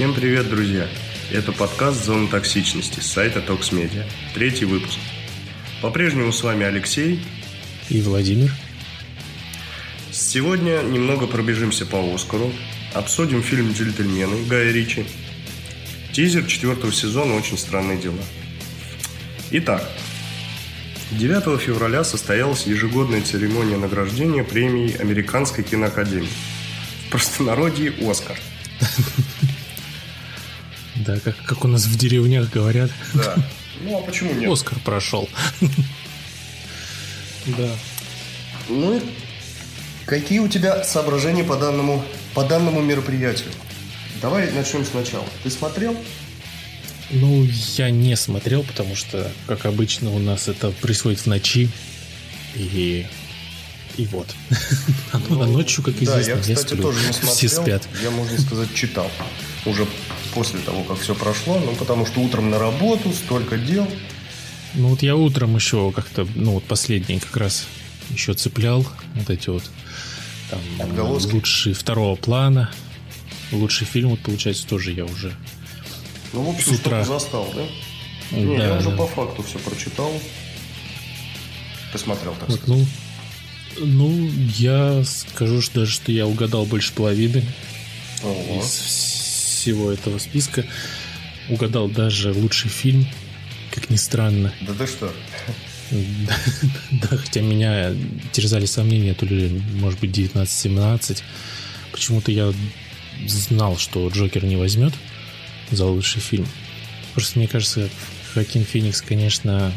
Всем привет, друзья! Это подкаст «Зона токсичности» с сайта Tox Media. Третий выпуск. По-прежнему с вами Алексей и Владимир. Сегодня немного пробежимся по Оскару, обсудим фильм «Джентльмены» Гая Ричи, тизер четвертого сезона «Очень странные дела». Итак, 9 февраля состоялась ежегодная церемония награждения премии Американской киноакадемии. В простонародье «Оскар». Да, как, как у нас в деревнях говорят. Да. Ну, а почему нет? Оскар прошел. Да. Ну, какие у тебя соображения по данному, по данному мероприятию? Давай начнем сначала. Ты смотрел? Ну, я не смотрел, потому что, как обычно, у нас это происходит в ночи. И и вот. Ну, а ночью, как известно, да, я, кстати, я сплю. тоже не смотрел. Все спят. Я, можно сказать, читал. Уже после того, как все прошло. Ну, потому что утром на работу, столько дел. Ну, вот я утром еще как-то, ну, вот последний как раз еще цеплял вот эти вот там Отголоски. лучшие второго плана. Лучший фильм, вот, получается, тоже я уже ну, в общем, с утра застал, да? Да, Не, я да. уже по факту все прочитал. Посмотрел, так вот, сказать. ну, ну, я скажу что даже, что я угадал больше половины Ого. из всего этого списка. Угадал даже лучший фильм, как ни странно. Да ты что? Да, хотя меня терзали сомнения, то ли, может быть, 19-17. Почему-то я знал, что Джокер не возьмет за лучший фильм. Просто мне кажется, Хакин Феникс, конечно,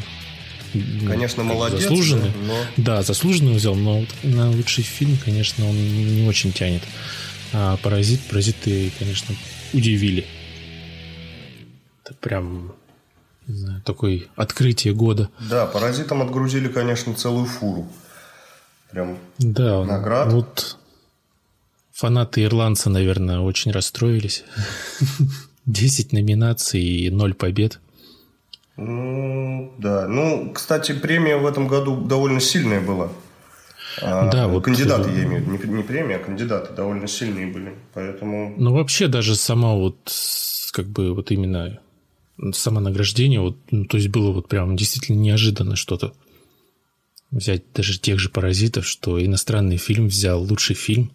Конечно, молодец, заслуженный. но- Да, заслуженный взял, но вот на лучший фильм, конечно, он не очень тянет. А Паразит, Паразиты, конечно, удивили. Это прям, не знаю, такое открытие года. Да, паразитам отгрузили, конечно, целую фуру. Прям Да, Наград. вот фанаты ирландца, наверное, очень расстроились. 10 номинаций и 0 побед. Ну, да. Ну, кстати, премия в этом году довольно сильная была. А, Да, вот, Кандидаты, э, я имею в виду. Не, не премия, а кандидаты довольно сильные были. Поэтому... Ну, вообще, даже сама вот, как бы, вот именно само награждение, вот, ну, то есть было вот прям действительно неожиданно что-то. Взять даже тех же «Паразитов», что иностранный фильм взял лучший фильм.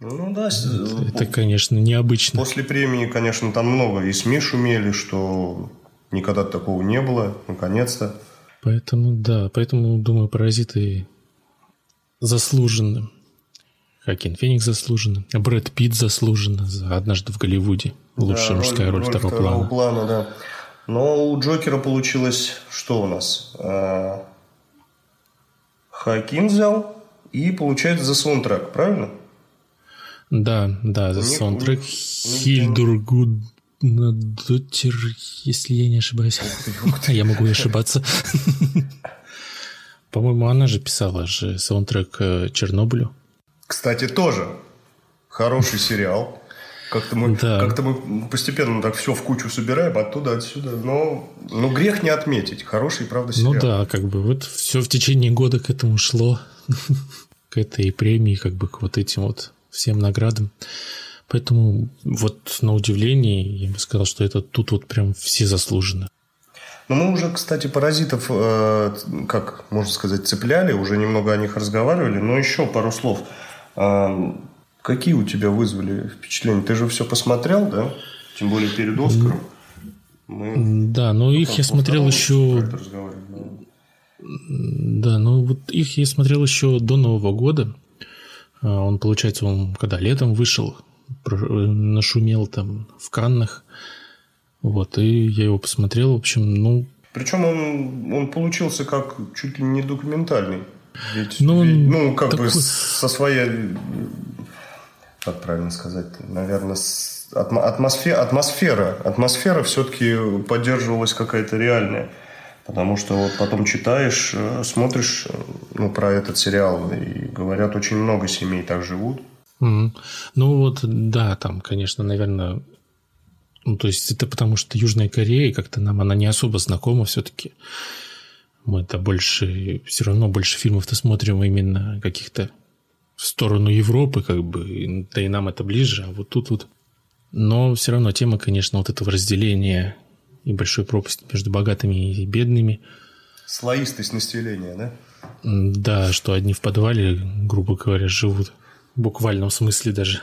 Ну, да. с- Это, конечно, необычно. После премии, конечно, там много и СМИ шумели, что никогда такого не было, наконец-то. Поэтому, да, поэтому, думаю, «Паразиты» заслуженно. Хакин Феникс заслуженно. Брэд Питт заслуженно за «Однажды в Голливуде». Лучшая Да, мужская роль, второго плана. плана, да. Но у Джокера получилось, что у нас? А, Хакин взял и, получается, за саундтрек, правильно? Да, да, за саундтрек них- Гуднадотер, если я не ошибаюсь. Я могу и ошибаться. По-моему, она же писала же саундтрек э, Чернобылю. Кстати, тоже хороший сериал. Как-то мы, Да. как-то мы постепенно так все в кучу собираем, оттуда, отсюда. Но, но грех не отметить. Хороший, правда, сериал. Ну да, как бы вот все в течение года к этому шло. К этой премии, как бы к вот этим вот всем наградам. Поэтому вот на удивление я бы сказал, что это тут вот прям все заслуженно. Но мы уже, кстати, паразитов, э, как можно сказать, цепляли, уже немного о них разговаривали, но еще пару слов. А, какие у тебя вызвали впечатления? Ты же все посмотрел, да? Тем более перед Оскаром. Мы Да, но их там я во смотрел еще Да, ну вот их я смотрел еще до Нового года. А, Он, получается, он когда летом вышел, нашумел там в Каннах. Вот, и я его посмотрел, в общем, ну, Причем он, он получился как чуть ли не документальный. Ведь, Ну, ведь, ну, как бы такой- с- со своей, как правильно сказать, наверное, с- атмо- атмосфе- атмосфера, атмосфера все-таки поддерживалась какая-то реальная. Потому что вот потом читаешь, э, смотришь э, ну, про этот сериал, и говорят, очень много семей так живут. Мгм. Ну вот, да, там, конечно, наверное, ну, то есть это потому что Южная Корея, как-то нам она не особо знакома все-таки. Мы-то больше, все равно больше фильмов-то смотрим именно каких-то в сторону Европы, как бы, да и нам это ближе, а вот тут вот Но все равно тема, конечно, вот этого разделения и большой пропасти между богатыми и бедными. Слоистость населения, да? Да, что одни в подвале, грубо говоря, живут. В буквальном смысле даже.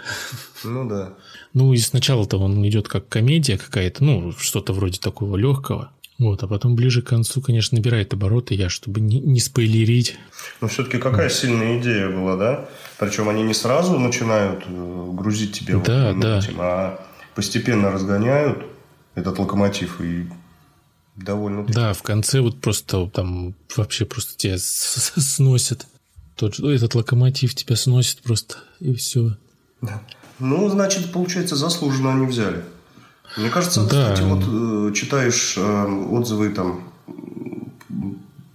Ну да. Ну и сначала-то он идет как комедия какая-то, ну, что-то вроде такого легкого. Вот, а потом ближе к концу, конечно, набирает обороты, я, чтобы не, не спойлерить. Но все-таки какая сильная идея была, да? Причем они не сразу начинают э, грузить тебе да, вот да. этим, а постепенно разгоняют этот локомотив и довольно... Да, в конце вот просто там вообще просто тебя сносят. Тот, этот локомотив тебя сносит просто, и все. Да. Ну, значит, получается, заслуженно они взяли. Мне кажется, да. кстати, вот э, читаешь э, отзывы там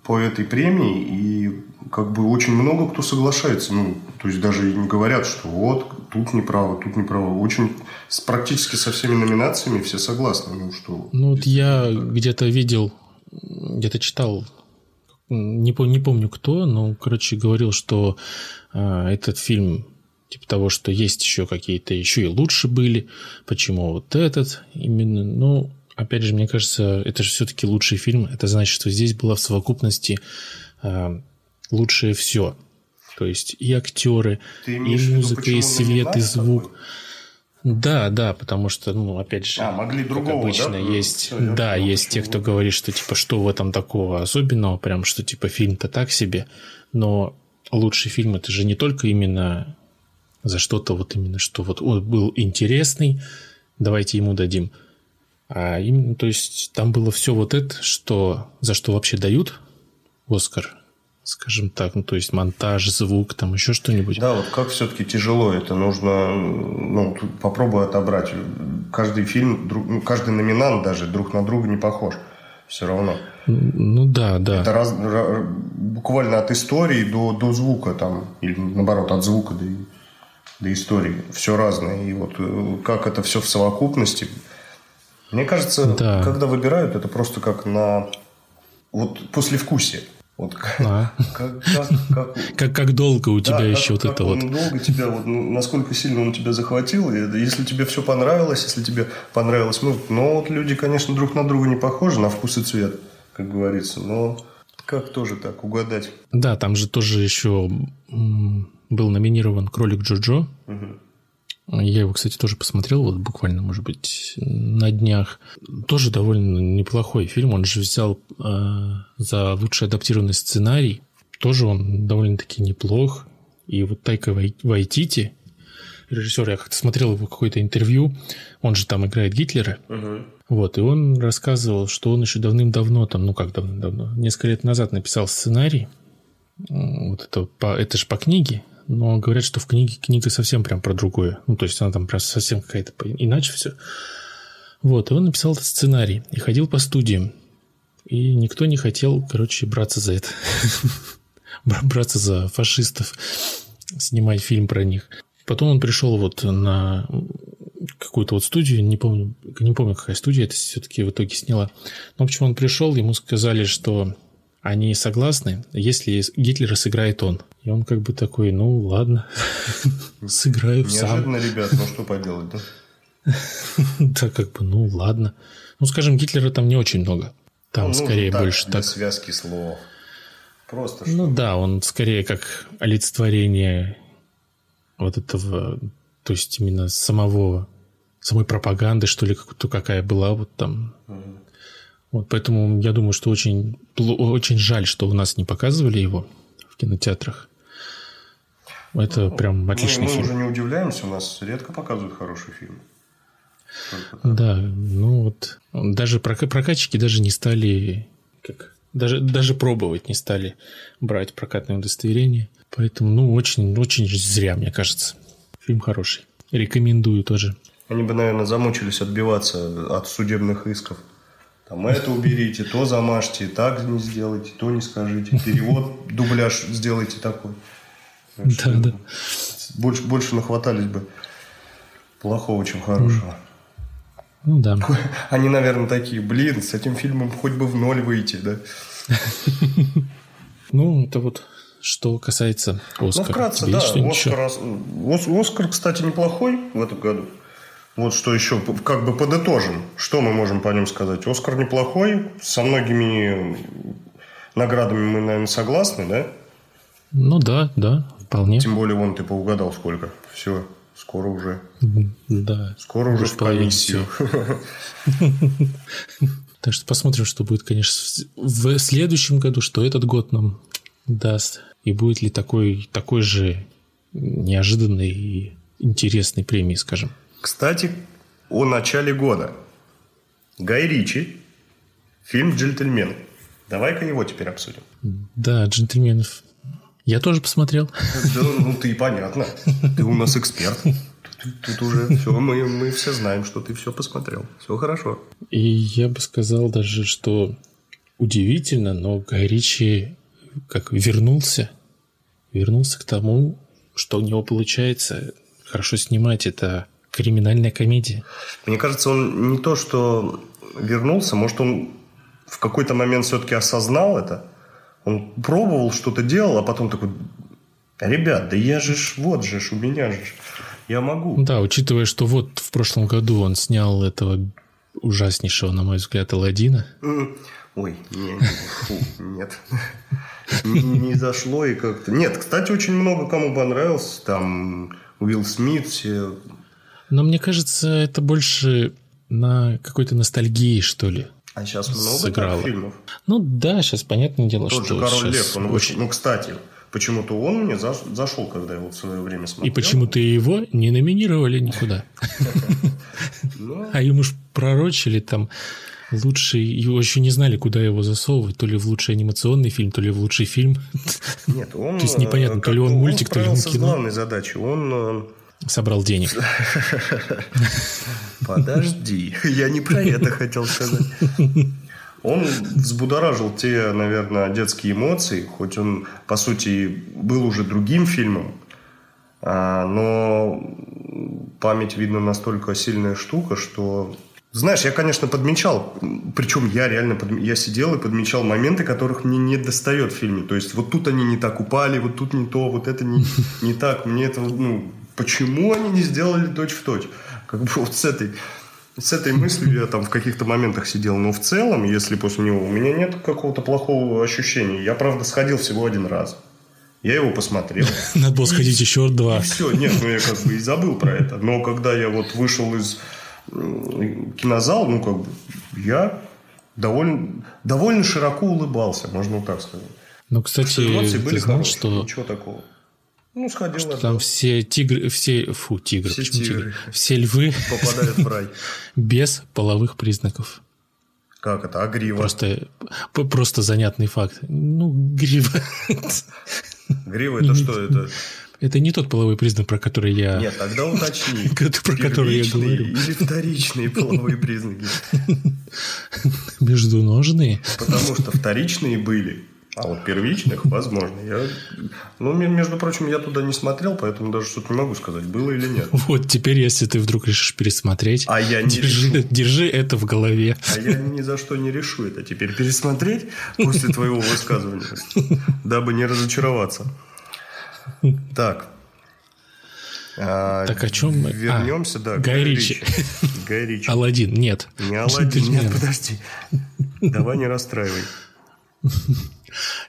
по этой премии, и как бы очень много кто соглашается. Ну, то есть даже не говорят, что вот, тут неправо, тут неправо. Очень с, практически со всеми номинациями все согласны. Ну, что ну вот я где-то видел, где-то читал, не, не помню кто, но, короче, говорил, что э, этот фильм типа того, что есть еще какие-то, еще и лучше были, почему вот этот именно, ну, опять же, мне кажется, это же все-таки лучший фильм, это значит, что здесь было в совокупности э, лучшее все, то есть и актеры, и музыка, и свет, и звук. Такой? Да, да, потому что, ну, опять же, а, могли другого, обычно, да? есть, Все, да, есть те, кто говорит, что типа что в этом такого особенного, прям что типа фильм-то так себе, но лучший фильм это же не только именно за что-то вот именно, что вот он был интересный, давайте ему дадим. А именно, то есть там было все вот это, что за что вообще дают Оскар, скажем так, ну то есть монтаж, звук, там еще что-нибудь. Да, вот как все-таки тяжело это нужно, ну попробуй отобрать. Каждый фильм, ну, каждый номинант даже друг на друга не похож. Все равно. Ну да, да. Это раз, буквально от истории до, до звука там, или наоборот, от звука до до истории. Все разное. И вот э, как это все в совокупности. Мне кажется, да. когда выбирают, это просто как на вот послевкусие. Вот а. как, как, как, как, как долго у тебя да, еще как, вот это вот. Долго тебя, вот, ну, насколько сильно он тебя захватил. И если тебе все понравилось, если тебе понравилось, ну, ну вот люди, конечно, друг на друга не похожи на вкус и цвет, как говорится, но как тоже так угадать? Да, там же тоже еще был номинирован «Кролик Джоджо». Угу. Я его, кстати, тоже посмотрел, вот буквально, может быть, на днях. Тоже довольно неплохой фильм. Он же взял э, за лучший адаптированный сценарий. Тоже он довольно-таки неплох. И вот Тайка Вайтити, режиссер, я как-то смотрел его какое-то интервью, он же там играет Гитлера. Угу. Вот, и он рассказывал, что он еще давным-давно, там, ну как давным-давно, несколько лет назад написал сценарий. Вот это, по, это же по книге, но говорят, что в книге книга совсем прям про другое. Ну, то есть она там прям совсем какая-то иначе все. Вот, и он написал этот сценарий и ходил по студиям. И никто не хотел, короче, браться за это. браться за фашистов, снимать фильм про них. Потом он пришел вот на какую-то вот студию, не помню, не помню, какая студия это все-таки в итоге сняла. Но почему он пришел, ему сказали, что они согласны, если Гитлера сыграет он. И он как бы такой, ну ладно, сыграю сам. Неожиданно, ребят, ну что поделать, да? Да, как бы, ну ладно. Ну, скажем, Гитлера там не очень много. Там скорее больше так. связки слов. Просто Ну да, он скорее как олицетворение вот этого, то есть именно самого, самой пропаганды, что ли, какая была вот там. Вот поэтому я думаю, что очень, очень жаль, что у нас не показывали его в кинотеатрах. Это ну, прям отличный мы, фильм. Мы уже не удивляемся, у нас редко показывают хороший фильм. Да, ну вот даже прокатчики даже не стали как даже даже пробовать не стали брать прокатное удостоверение, поэтому ну очень очень зря мне кажется. Фильм хороший, рекомендую тоже. Они бы, наверное, замучились отбиваться от судебных исков. Там это уберите, то замажьте, так не сделайте, то не скажите. Перевод, дубляж сделайте такой. Да, да. Больше, больше нахватались бы плохого, чем хорошего. Ну да. Они, наверное, такие, блин, с этим фильмом хоть бы в ноль выйти, да? Ну, это вот что касается Оскара. Ну, вкратце, да. Оскар, Оскар, кстати, неплохой в этом году. Вот что еще, как бы подытожим, что мы можем по нем сказать? Оскар неплохой, со многими наградами мы, наверное, согласны, да? Ну да, да, вполне. Тем более, вон ты поугадал сколько. Все, скоро уже. Да. Скоро уже в комиссию. Так что посмотрим, что будет, конечно, в следующем году, что этот год нам даст. И будет ли такой, такой же неожиданной и интересной премии, скажем. Кстати, о начале года. Гай Ричи, фильм «Джентльмен». Давай-ка его теперь обсудим. Да, «Джентльменов». Я тоже посмотрел. Да, ну ты понятно. Ты у нас эксперт. Тут, уже все, мы, мы все знаем, что ты все посмотрел. Все хорошо. И я бы сказал даже, что удивительно, но Гай Ричи как вернулся, вернулся к тому, что у него получается хорошо снимать. Это криминальная комедия. Мне кажется, он не то, что вернулся, может, он в какой-то момент все-таки осознал это. Он пробовал, что-то делал, а потом такой, ребят, да я же ж, вот же ж, у меня же я могу. Да, учитывая, что вот в прошлом году он снял этого ужаснейшего, на мой взгляд, Алладина. Ой, не, не, фу, нет. Не, не зашло и как-то... Нет, кстати, очень много кому понравился. Там Уилл Смит, все но мне кажется, это больше на какой-то ностальгии, что ли. А сейчас много сыграло. фильмов? Ну да, сейчас понятное дело, Тот что... Тот же Король Лев, он очень... Ну, кстати, почему-то он мне зашел, когда его в свое время смотрел. И почему-то его не номинировали никуда. Ну. А ему ж пророчили там лучший... Его еще не знали, куда его засовывать. То ли в лучший анимационный фильм, то ли в лучший фильм. Нет, он... То есть непонятно, то ли он мультик, то ли он кино. главной задачей. Он э, собрал денег. Подожди, я не про это хотел сказать. Он взбудоражил те, наверное, детские эмоции, хоть он, по сути, был уже другим фильмом, а, но память, видно, настолько сильная штука, что... Знаешь, я, конечно, подмечал, причем я реально подм... я сидел и подмечал моменты, которых мне не достает в фильме. То есть, вот тут они не так упали, вот тут не то, вот это не, не так. Мне это, ну, Почему они не сделали точь в точь? Как бы вот с этой, с этой мыслью я там в каких-то моментах сидел. Но в целом, если после него у меня нет какого-то плохого ощущения. Я, правда, сходил всего один раз. Я его посмотрел. Надо было сходить еще два. И все, нет, ну я как бы и забыл про это. Но когда я вот вышел из кинозала, ну как бы я довольно, довольно широко улыбался, можно вот так сказать. Ну, кстати, ты были хорошие, что ничего такого. Ну, сходил. Что там все тигры, все, фу, тигры, все почему тигры. тигры? Все львы попадают в рай. Без половых признаков. Как это? А грива? Просто, просто занятный факт. Ну, грива. Грива это что? Это это не тот половой признак, про который я... Нет, тогда уточни. про который я говорю. или вторичные половые признаки? Междуножные. Потому что вторичные были. А вот первичных, возможно. Я, ну, между прочим, я туда не смотрел, поэтому даже что-то не могу сказать, было или нет. Вот теперь, если ты вдруг решишь пересмотреть, а я не держи, решу. держи это в голове. А я ни за что не решу это теперь пересмотреть после твоего высказывания, дабы не разочароваться. Так. А, так о чем мы? Вернемся, а, да. Гай Ричи. Гай Ричи. Аладдин, нет. Не Аладдин, нет, подожди. Давай не расстраивай.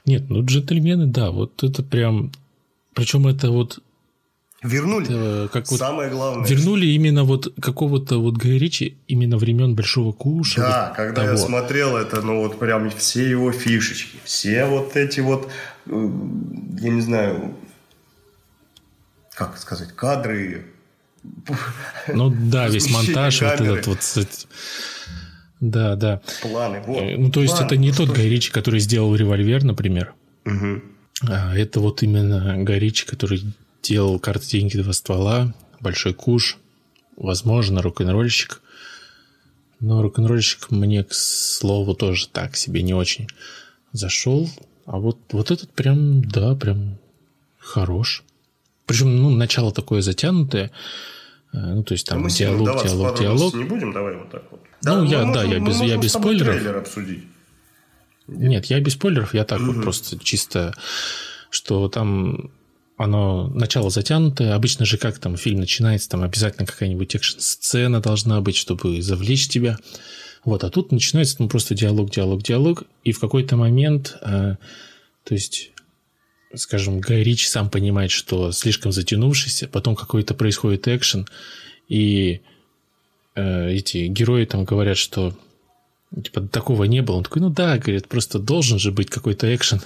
Нет, ну джентльмены, да, вот это прям... Причем это вот Вернули. Это как вот Самое главное. Вернули именно вот какого-то вот Гая Ричи именно времен Большого Куша. Да, вот когда того. я смотрел это, ну вот прям все его фишечки, все вот эти вот, э, я не знаю, как сказать, кадры. Ну да, весь монтаж вот этот вот. Да, да. Планы, вот. Ну, то есть, Планы. это не тот. Гай Ричи, который сделал револьвер, например. Угу. А это вот именно Гай Ричи, который делал карты деньги два ствола, большой куш, возможно, рок-н-ролльщик. Но рок-н-ролльщик мне, к слову, тоже так себе не очень зашел. А вот, вот этот прям, да, прям хорош. Причем, ну, начало такое затянутое. Ну, то есть там мы диалог, диалог, диалог. не будем, давай вот так вот. Ну, да, я, да, я без, я без спойлеров. обсудить. Нет, я без спойлеров, я так угу. вот просто чисто, что там оно начало затянутое. Обычно же как там фильм начинается, там обязательно какая-нибудь экшн-сцена должна быть, чтобы завлечь тебя. Вот, а тут начинается ну, просто диалог, диалог, диалог, и в какой-то момент, э, то есть, скажем, Гай Ричи сам понимает, что слишком затянувшийся, потом какой-то происходит экшен, и э, эти герои там говорят, что типа такого не было. Он такой, ну да, говорит, просто должен же быть какой-то экшен.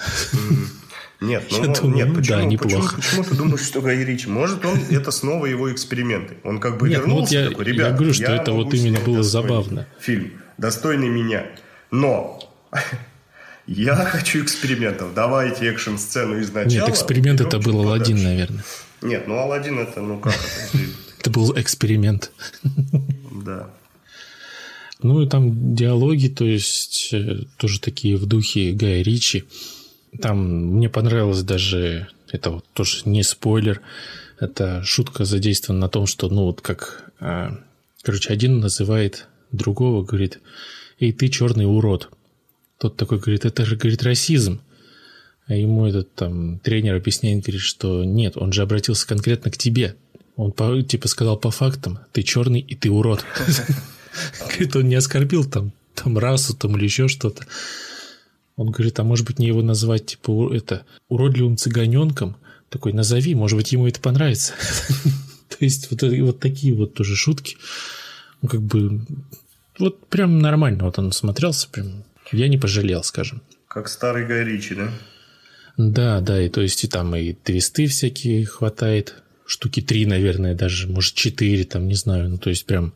Нет, ну, Я думаю, нет, ну, почему, да, неплохо. Почему, почему ты думаешь, что Гай Ричи? Может, он это снова его эксперименты. Он как бы нет, вернулся, ну, вот я, такой, ребят, я говорю, что я это вот именно было забавно. Фильм, достойный меня. Но я хочу экспериментов. Давайте экшн-сцену из начала. Нет, эксперимент это был Алладин, наверное. Нет, ну Алладин это, ну как это? Это был эксперимент. Да. Ну и там диалоги, то есть э, тоже такие в духе Гая Ричи. Там мне понравилось даже, это вот тоже не спойлер, это шутка задействована на том, что, ну вот как, а, короче, один называет другого, говорит, эй, ты черный урод. Тот такой говорит, это же, говорит, расизм. А ему этот там тренер объясняет, говорит, что нет, он же обратился конкретно к тебе. Он типа сказал по фактам, ты черный и ты урод. Говорит, он не оскорбил там, там расу там или еще что-то. Он говорит, а может быть, мне его назвать, типа, это, уродливым цыганенком? Такой, назови, может быть, ему это понравится. То есть, вот, вот такие вот тоже шутки. Ну, как бы, вот прям нормально вот он смотрелся, прям, я не пожалел, скажем. Как старый Гай Ричи, да? Да, да, и то есть и там и твисты всякие хватает, штуки три, наверное, даже, может, четыре, там, не знаю, ну, то есть прям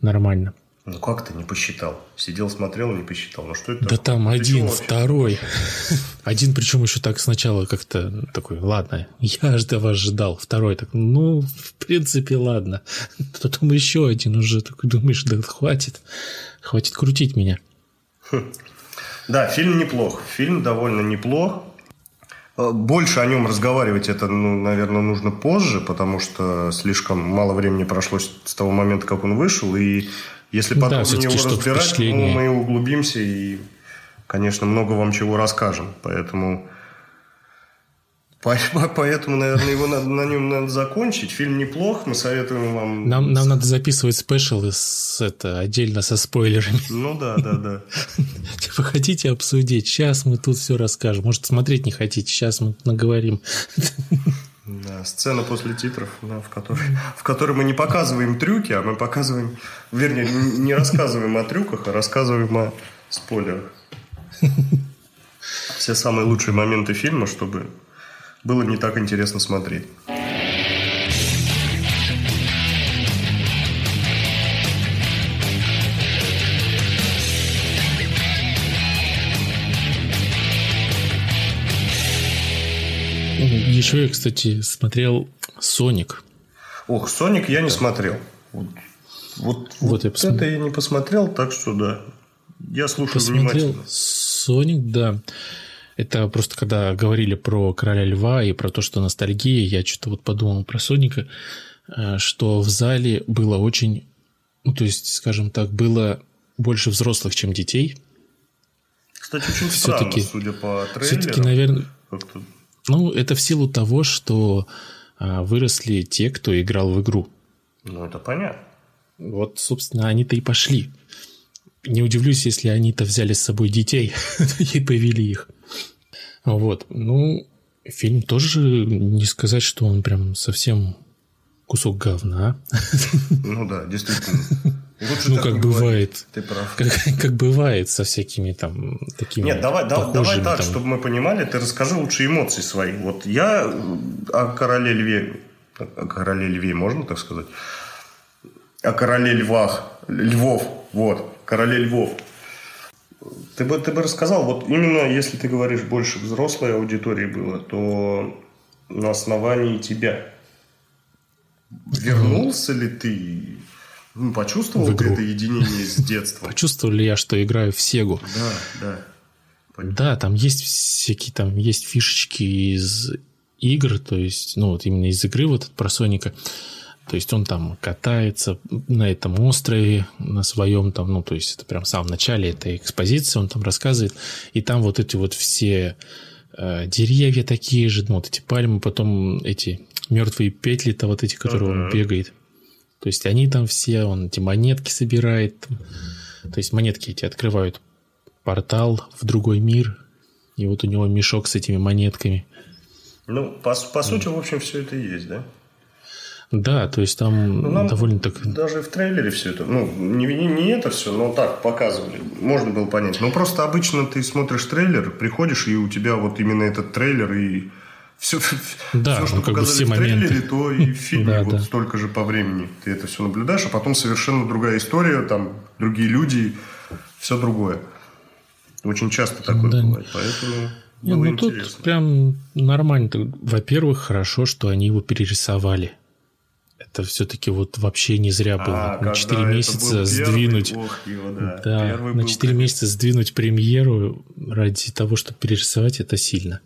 нормально. Ну как ты не посчитал? Сидел, смотрел, не посчитал. Ну что это? Да там ты один, второй. Один, причем еще так сначала как-то такой, ладно, я жду вас ждал. Второй так, ну, в принципе, ладно. Потом еще один уже такой, думаешь, да хватит, хватит крутить меня. Да, фильм неплох. Фильм довольно неплох. Э, больше о нем разговаривать это, ну, наверное, нужно позже, потому что слишком мало времени прошло с того момента, как он вышел, и если потом да, него разбирать, ну, мы углубимся и, конечно, много вам чего расскажем. Поэтому Поэтому, наверное, его надо, на нем надо закончить. Фильм неплох, мы советуем вам... Нам, нам надо записывать спешалы с, это, отдельно со спойлерами. Ну да, да, да. Типа хотите обсудить? Сейчас мы тут все расскажем. Может, смотреть не хотите? Сейчас мы наговорим. Да, сцена после титров, да, в, которой, в которой мы не показываем трюки, а мы показываем, вернее, не рассказываем о трюках, а рассказываем о спойлерах. Все самые лучшие моменты фильма, чтобы было не так интересно смотреть. Еще я, кстати, смотрел «Соник». Ох, «Соник» я не смотрел. Вот, вот, вот, я посмотрел. это я не посмотрел, так что да. Я слушаю посмотрел внимательно. «Соник», да. Это просто когда говорили про короля льва и про то, что ностальгия, я что-то вот подумал про Соника, э, что в зале было очень, ну, то есть, скажем так, было больше взрослых, чем детей. Кстати, очень все-таки, судя по трейлеру. Все-таки, наверное, ну, это в силу того, что а, выросли те, кто играл в игру. Ну, это понятно. Вот, собственно, они-то и пошли. Не удивлюсь, если они-то взяли с собой детей и повели их. Вот. Ну, фильм тоже не сказать, что он прям совсем кусок говна. Ну да, действительно. Лучше ну, как бывает. Ты прав. Как, как бывает со всякими там такими. Нет, давай, давай, давай так, там... чтобы мы понимали, ты расскажи лучше эмоции свои. Вот я о короле льве. О короле льве, можно так сказать? О короле львах. Львов. Вот. Короле львов. Ты бы, ты бы рассказал, вот именно если ты говоришь больше взрослой аудитории было, то на основании тебя вернулся ли ты, ну, почувствовал ты это единение с детства? Почувствовал ли я, что играю в Сегу? Да, да. Да, там есть всякие, там есть фишечки из игр, то есть, ну, вот именно из игры вот про Соника. То есть он там катается на этом острове, на своем там, ну, то есть это прям в самом начале этой экспозиции он там рассказывает. И там вот эти вот все э, деревья такие же, ну, вот эти пальмы, потом эти мертвые петли-то вот эти, которые uh-huh. он бегает. То есть они там все, он эти монетки собирает. Там. То есть монетки эти открывают портал в другой мир, и вот у него мешок с этими монетками. Ну, по, по сути, в общем, все это и есть, да? Да, то есть там ну, нам довольно так... Даже в трейлере все это, ну, не, не, не это все, но так показывали, можно было понять. Ну, просто обычно ты смотришь трейлер, приходишь, и у тебя вот именно этот трейлер, и все, да, все что ну, бы все в моменты. трейлере, то и в фильме да, вот да. столько же по времени ты это все наблюдаешь, а потом совершенно другая история, там другие люди, все другое. Очень часто такое да. бывает, поэтому... Не, ну интересно. тут прям нормально. Во-первых, хорошо, что они его перерисовали. Это все-таки вот вообще не зря было. А, на 4 месяца сдвинуть. Его, да, да на 4 был, месяца сдвинуть премьеру ради того, чтобы перерисовать, это сильно.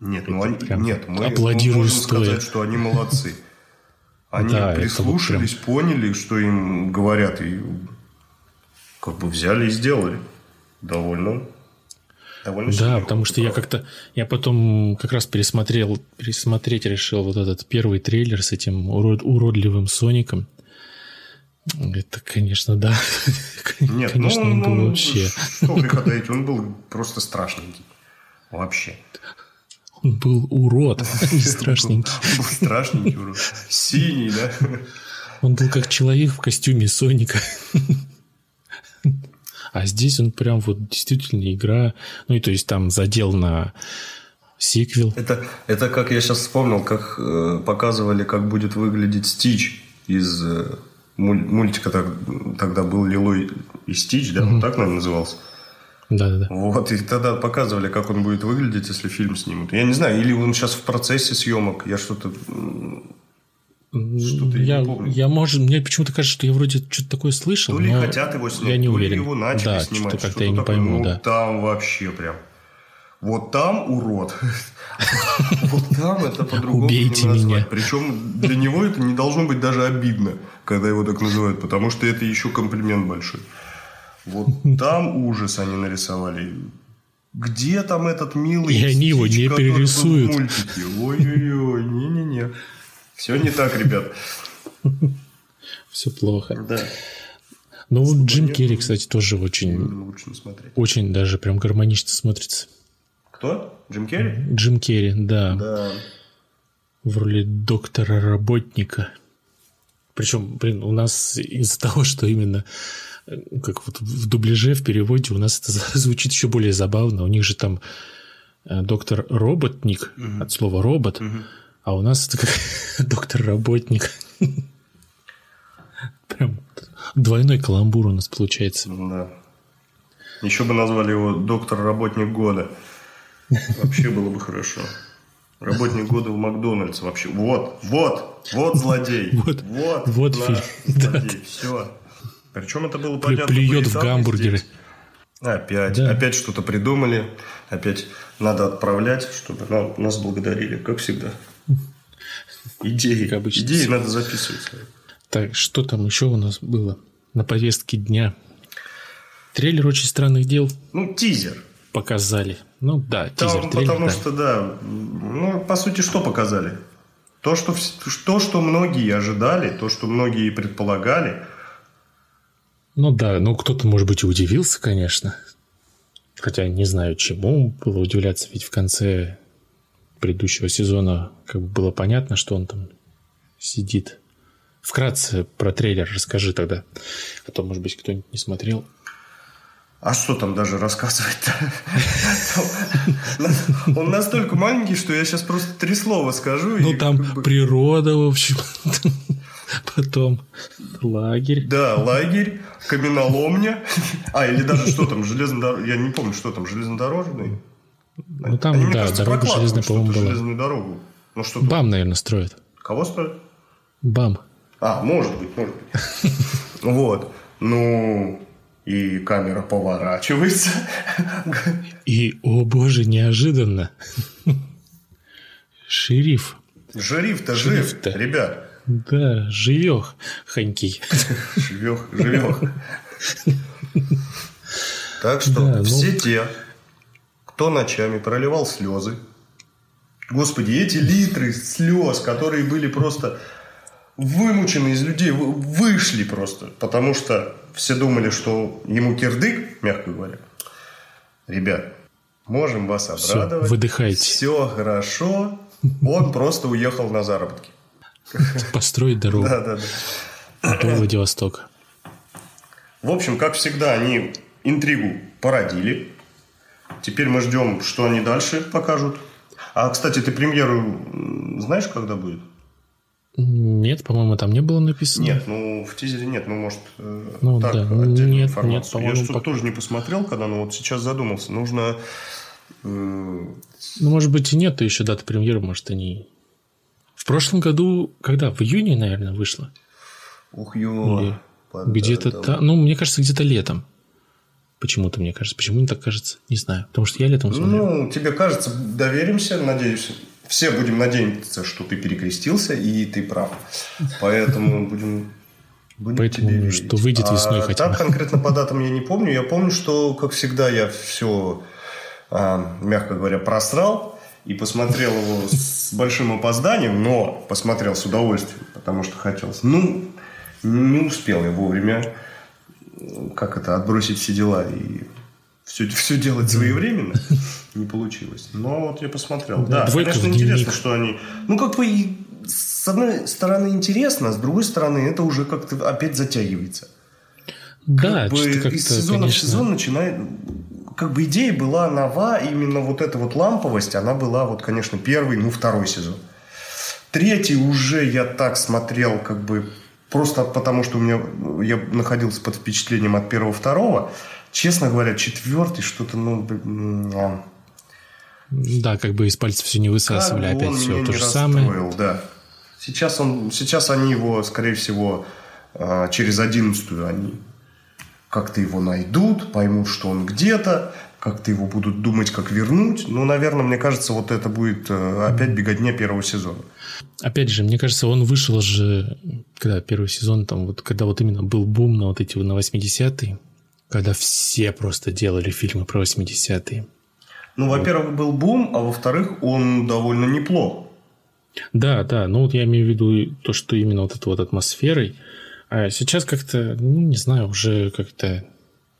Нет, ну они, нет, мы, аплодирую мы можем стоя. сказать, что они молодцы. Они Да, это прислушались, вот поняли, что им говорят, и как бы взяли и сделали. Довольно. Довольно Да, потому что я как-то... Я потом как раз пересмотрел, пересмотреть решил вот этот первый трейлер с этим урод- уродливым Соником. Это, конечно, да. Нет, конечно, ну, он был ну, вообще... Что греха таить, он был просто страшненький. Вообще. Он был урод, а не страшненький. Он был страшненький урод. Синий, да? Он был как человек в костюме Соника. А здесь он прям вот действительно игра. Ну и то есть там задел на сиквел. Это, это как я сейчас вспомнил, как э, показывали, как будет выглядеть Стич из э, муль- мультика. Так, тогда был Лилой и Стич, да? Он так, наверное, назывался. Да-да-да. Вот, и тогда показывали, как он будет выглядеть, если фильм снимут. Я не знаю, или он сейчас в процессе съемок. Я что-то... Что-то я я, не помню. я, может, мне почему-то кажется, что я вроде что-то такое слышал, То ли но хотят его снять, я не то уверен. ли его начали да, снимать. что-то как-то что-то я не такое. пойму, ну, да. там вообще прям. Вот там урод. Вот там это по-другому Убейте меня. Причем для него это не должно быть даже обидно, когда его так называют, потому что это еще комплимент большой. Вот там ужас они нарисовали. Где там этот милый И они его не перерисуют. Ой-ой-ой, не-не-не. Все не так, ребят. Все плохо. Да. Ну вот Джим нет, Керри, кстати, тоже очень, Лучше не смотреть. очень даже прям гармонично смотрится. Кто? Джим Керри? Джим Керри, да, Да. в роли доктора-работника. Причем, блин, у нас из-за того, что именно э, как вот в дубляже, в переводе у нас это звучит еще более забавно. У них же там э, доктор-роботник от слова робот, а у нас это как доктор-работник. Прям двойной каламбур у нас получается. Да. Еще бы назвали его доктор-работник года. Вообще было бы хорошо. Работник года в Макдональдс. Вообще. Вот, вот, вот злодей. Вот, вот, вот наш фильм. злодей. Все. Причем это было понятно. плюет в гамбургеры. здесь. Опять, Да. опять что-то придумали, опять надо отправлять, чтобы нам- нас благодарили, как всегда. Идеи, Как обычно. идеи надо записывать. Так, что там еще у нас было на повестке дня? Трейлер очень странных дел Ну, тизер. показали. Ну да, Там, тизер, трейлер, потому да. что, да, ну, по сути, что показали? То что, то, что многие ожидали, то, что многие предполагали, Ну да, ну кто-то, может быть, и удивился, конечно. Хотя не знаю, чему было удивляться, ведь в конце предыдущего сезона как бы было понятно, что он там сидит. Вкратце про трейлер расскажи тогда. А то, может быть, кто-нибудь не смотрел. а что там даже рассказывать-то? Он настолько маленький, что я сейчас просто три слова скажу. Ну там природа, в общем. Потом лагерь. Да, лагерь, каменоломня. А, или даже что там, железнодорожный. Я не помню, что там, железнодорожный. Ну там, Они, да, кажется, дорога железная, по-моему, была. железную дорогу. Ну что? Бам, наверное, строят. Кого строят? Бам. А, может быть, может быть. Вот. Ну, и камера поворачивается. И, о боже, неожиданно. Шериф. Шериф-то жив, ребят. Да, живех, хонький. Живех, живех. Так что Да, ну- все те, кто ночами проливал слезы. Господи, эти литры слез, которые были просто вымучены из людей, вышли просто. Потому что все думали, что ему кирдык, мягко говоря. Ребят, можем вас обрадовать. Все, выдыхайте. Все хорошо. Он просто уехал на заработки. Построить дорогу. Да, да, да. До Владивостока. В общем, как всегда, они интригу породили. Теперь мы ждем, что они дальше покажут. А, кстати, ты премьеру знаешь, когда будет? Нет, по-моему, там не было написано. Нет, ну в тизере нет, ну может э, ну, так да. отдельную нет, информацию. Нет, Я что-то пока... тоже не посмотрел, когда, но вот сейчас задумался. Нужно. Э... Ну, может быть, и нет еще даты премьеры, может, они. В прошлом году, когда? В июне, наверное, вышло. Ух, ё. Где-то там. Ну, мне кажется, где-то летом. Почему-то, мне кажется. Почему мне так кажется? Не знаю. Потому что я летом смотрел. Ну, тебе кажется, доверимся, надеюсь. Все будем надеяться, что ты перекрестился, и ты прав. Поэтому будем Будем Поэтому, что выйдет весной а хотя бы. Так конкретно по датам я не помню. Я помню, что, как всегда, я все, а, мягко говоря, просрал и посмотрел его с большим опозданием, но посмотрел с удовольствием, потому что хотелось. Ну, не успел я вовремя, как это, отбросить все дела и все, все делать своевременно. Не получилось. Но вот я посмотрел. Да, Двойка конечно, интересно, что они... Ну, как бы, с одной стороны интересно, с другой стороны это уже как-то опять затягивается. Да, Как бы как-то, из сезона конечно... в сезон начинает... Как бы идея была нова, именно вот эта вот ламповость, она была вот, конечно, первый, ну, второй сезон. Третий уже я так смотрел, как бы, просто потому что у меня, я находился под впечатлением от первого-второго. Честно говоря, четвертый что-то, ну, а, Да, как бы из пальцев все не высасывали, как опять все то же самое. Да. Сейчас, он, сейчас они его, скорее всего, а, через одиннадцатую они как-то его найдут, поймут, что он где-то, как-то его будут думать, как вернуть. Ну, наверное, мне кажется, вот это будет э, опять беготня первого сезона. Опять же, мне кажется, он вышел же, когда первый сезон, там, вот, когда вот именно был бум на вот эти вот на 80-е, когда все просто делали фильмы про 80-е. Ну, во-первых, был бум, а во-вторых, он довольно неплох. Да, да, ну вот я имею в виду то, что именно вот этой вот атмосферой. А сейчас как-то, ну, не знаю, уже как-то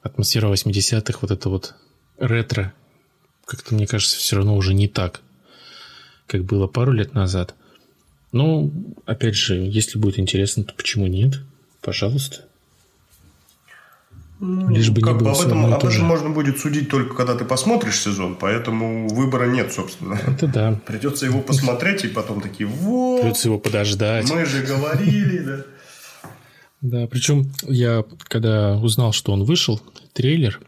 атмосфера 80-х, вот это вот ретро, как-то, мне кажется, все равно уже не так, как было пару лет назад. Ну, опять же, если будет интересно, то почему нет? Пожалуйста. Лишь бы не Как бы было об этом, об то этом можно будет судить только когда ты посмотришь сезон, поэтому выбора нет, собственно. Это да. Придется его посмотреть и потом такие, вот, Придется его подождать. мы же говорили, да. Да, причем я, когда узнал, что он вышел, трейлер,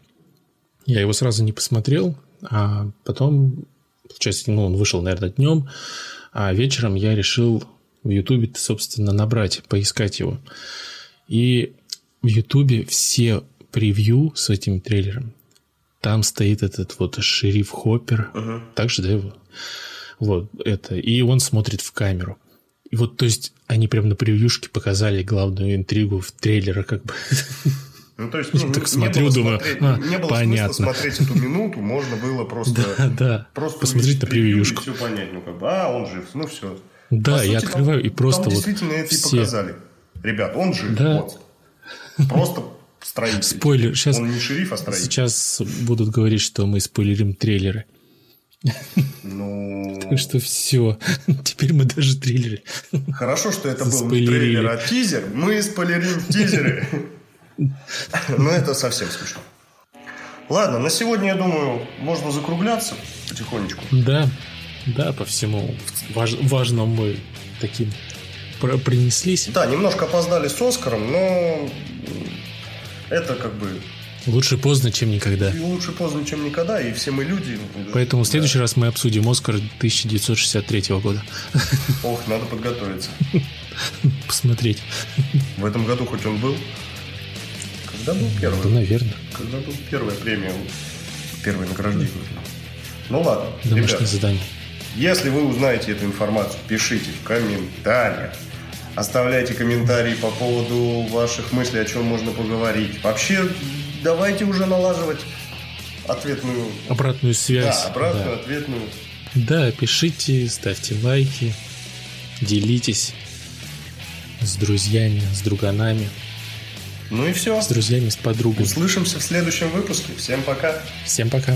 я его сразу не посмотрел, а потом, получается, ну, он вышел, наверное, днем, а вечером я решил в Ютубе, собственно, набрать, поискать его. И в Ютубе все превью с этим трейлером. Там стоит этот вот шериф Хоппер. Так же, да, его? Вот это. И он смотрит в камеру. И вот, то есть, они прям на превьюшке показали главную интригу в трейлера, как бы. Ну, то есть, ну, так не смотрю, было думаю, смотреть- а, не было понятно. смысла смотреть эту минуту, можно было просто... Да, да. Просто Посмотреть на превьюшку. Все понять, ну как бы, а, он жив, ну все. Да, я открываю, и просто там вот действительно это и все- показали. Ребят, он жив, Да. вот. Просто строитель. Спойлер. Сейчас, Он не шериф, а строитель. сейчас будут говорить, что мы спойлерим трейлеры. Ну, Так что все. Теперь мы даже трейлеры. хорошо, что это был не трейлер, а тизер. Мы спойлерим тизеры. Но это совсем смешно. Ладно, на сегодня, я думаю, можно закругляться потихонечку. Да, да, по всему важ- важному мы таким принеслись. Да, немножко опоздали с Оскаром, но это как бы Лучше поздно, чем никогда. и лучше поздно, чем никогда, и все мы люди. Поэтому в следующий раз мы обсудим Оскар 1963 года. Ох, надо подготовиться. Посмотреть. В этом году хоть он был? Когда был Да, первый? наверное. Когда был первая премия? Первое награждение. Ну ладно, Домашнее ребят, задание. если вы узнаете эту информацию, пишите в комментариях. Оставляйте комментарии по поводу ваших мыслей, о чем можно поговорить. Вообще, давайте уже налаживать ответную... Обратную связь. Да, обратную, да. ответную. Да, пишите, ставьте лайки, делитесь с друзьями, с друганами. Ну и все. С друзьями, с подругами. Услышимся в следующем выпуске. Всем пока. Всем пока.